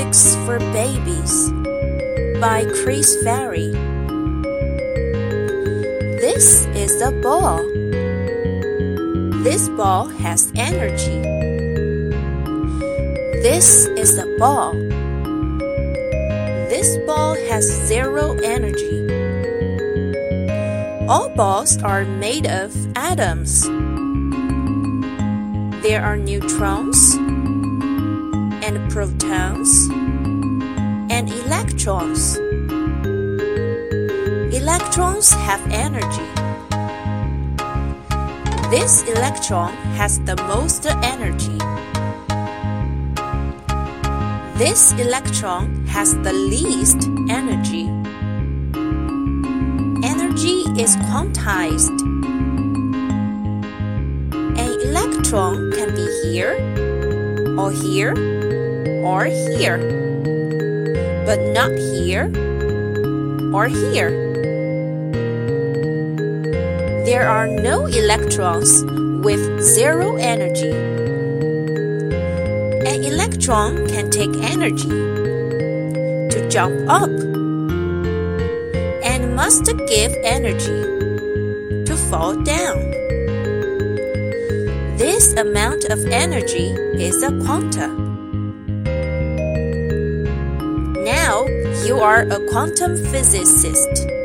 Physics for Babies by Chris Ferrie. This is a ball. This ball has energy. This is a ball. This ball has zero energy. All balls are made of atoms. There are neutrons and protons and electrons. Electrons have energy. This electron has the most energy. This electron has the least energy. Energy is quantized. An electron can be here, or here, or here, but not here or here. There are no electrons with zero energy. An electron can take energy to jump up and must give energy to fall down. This amount of energy is a quanta. Now you are a quantum physicist.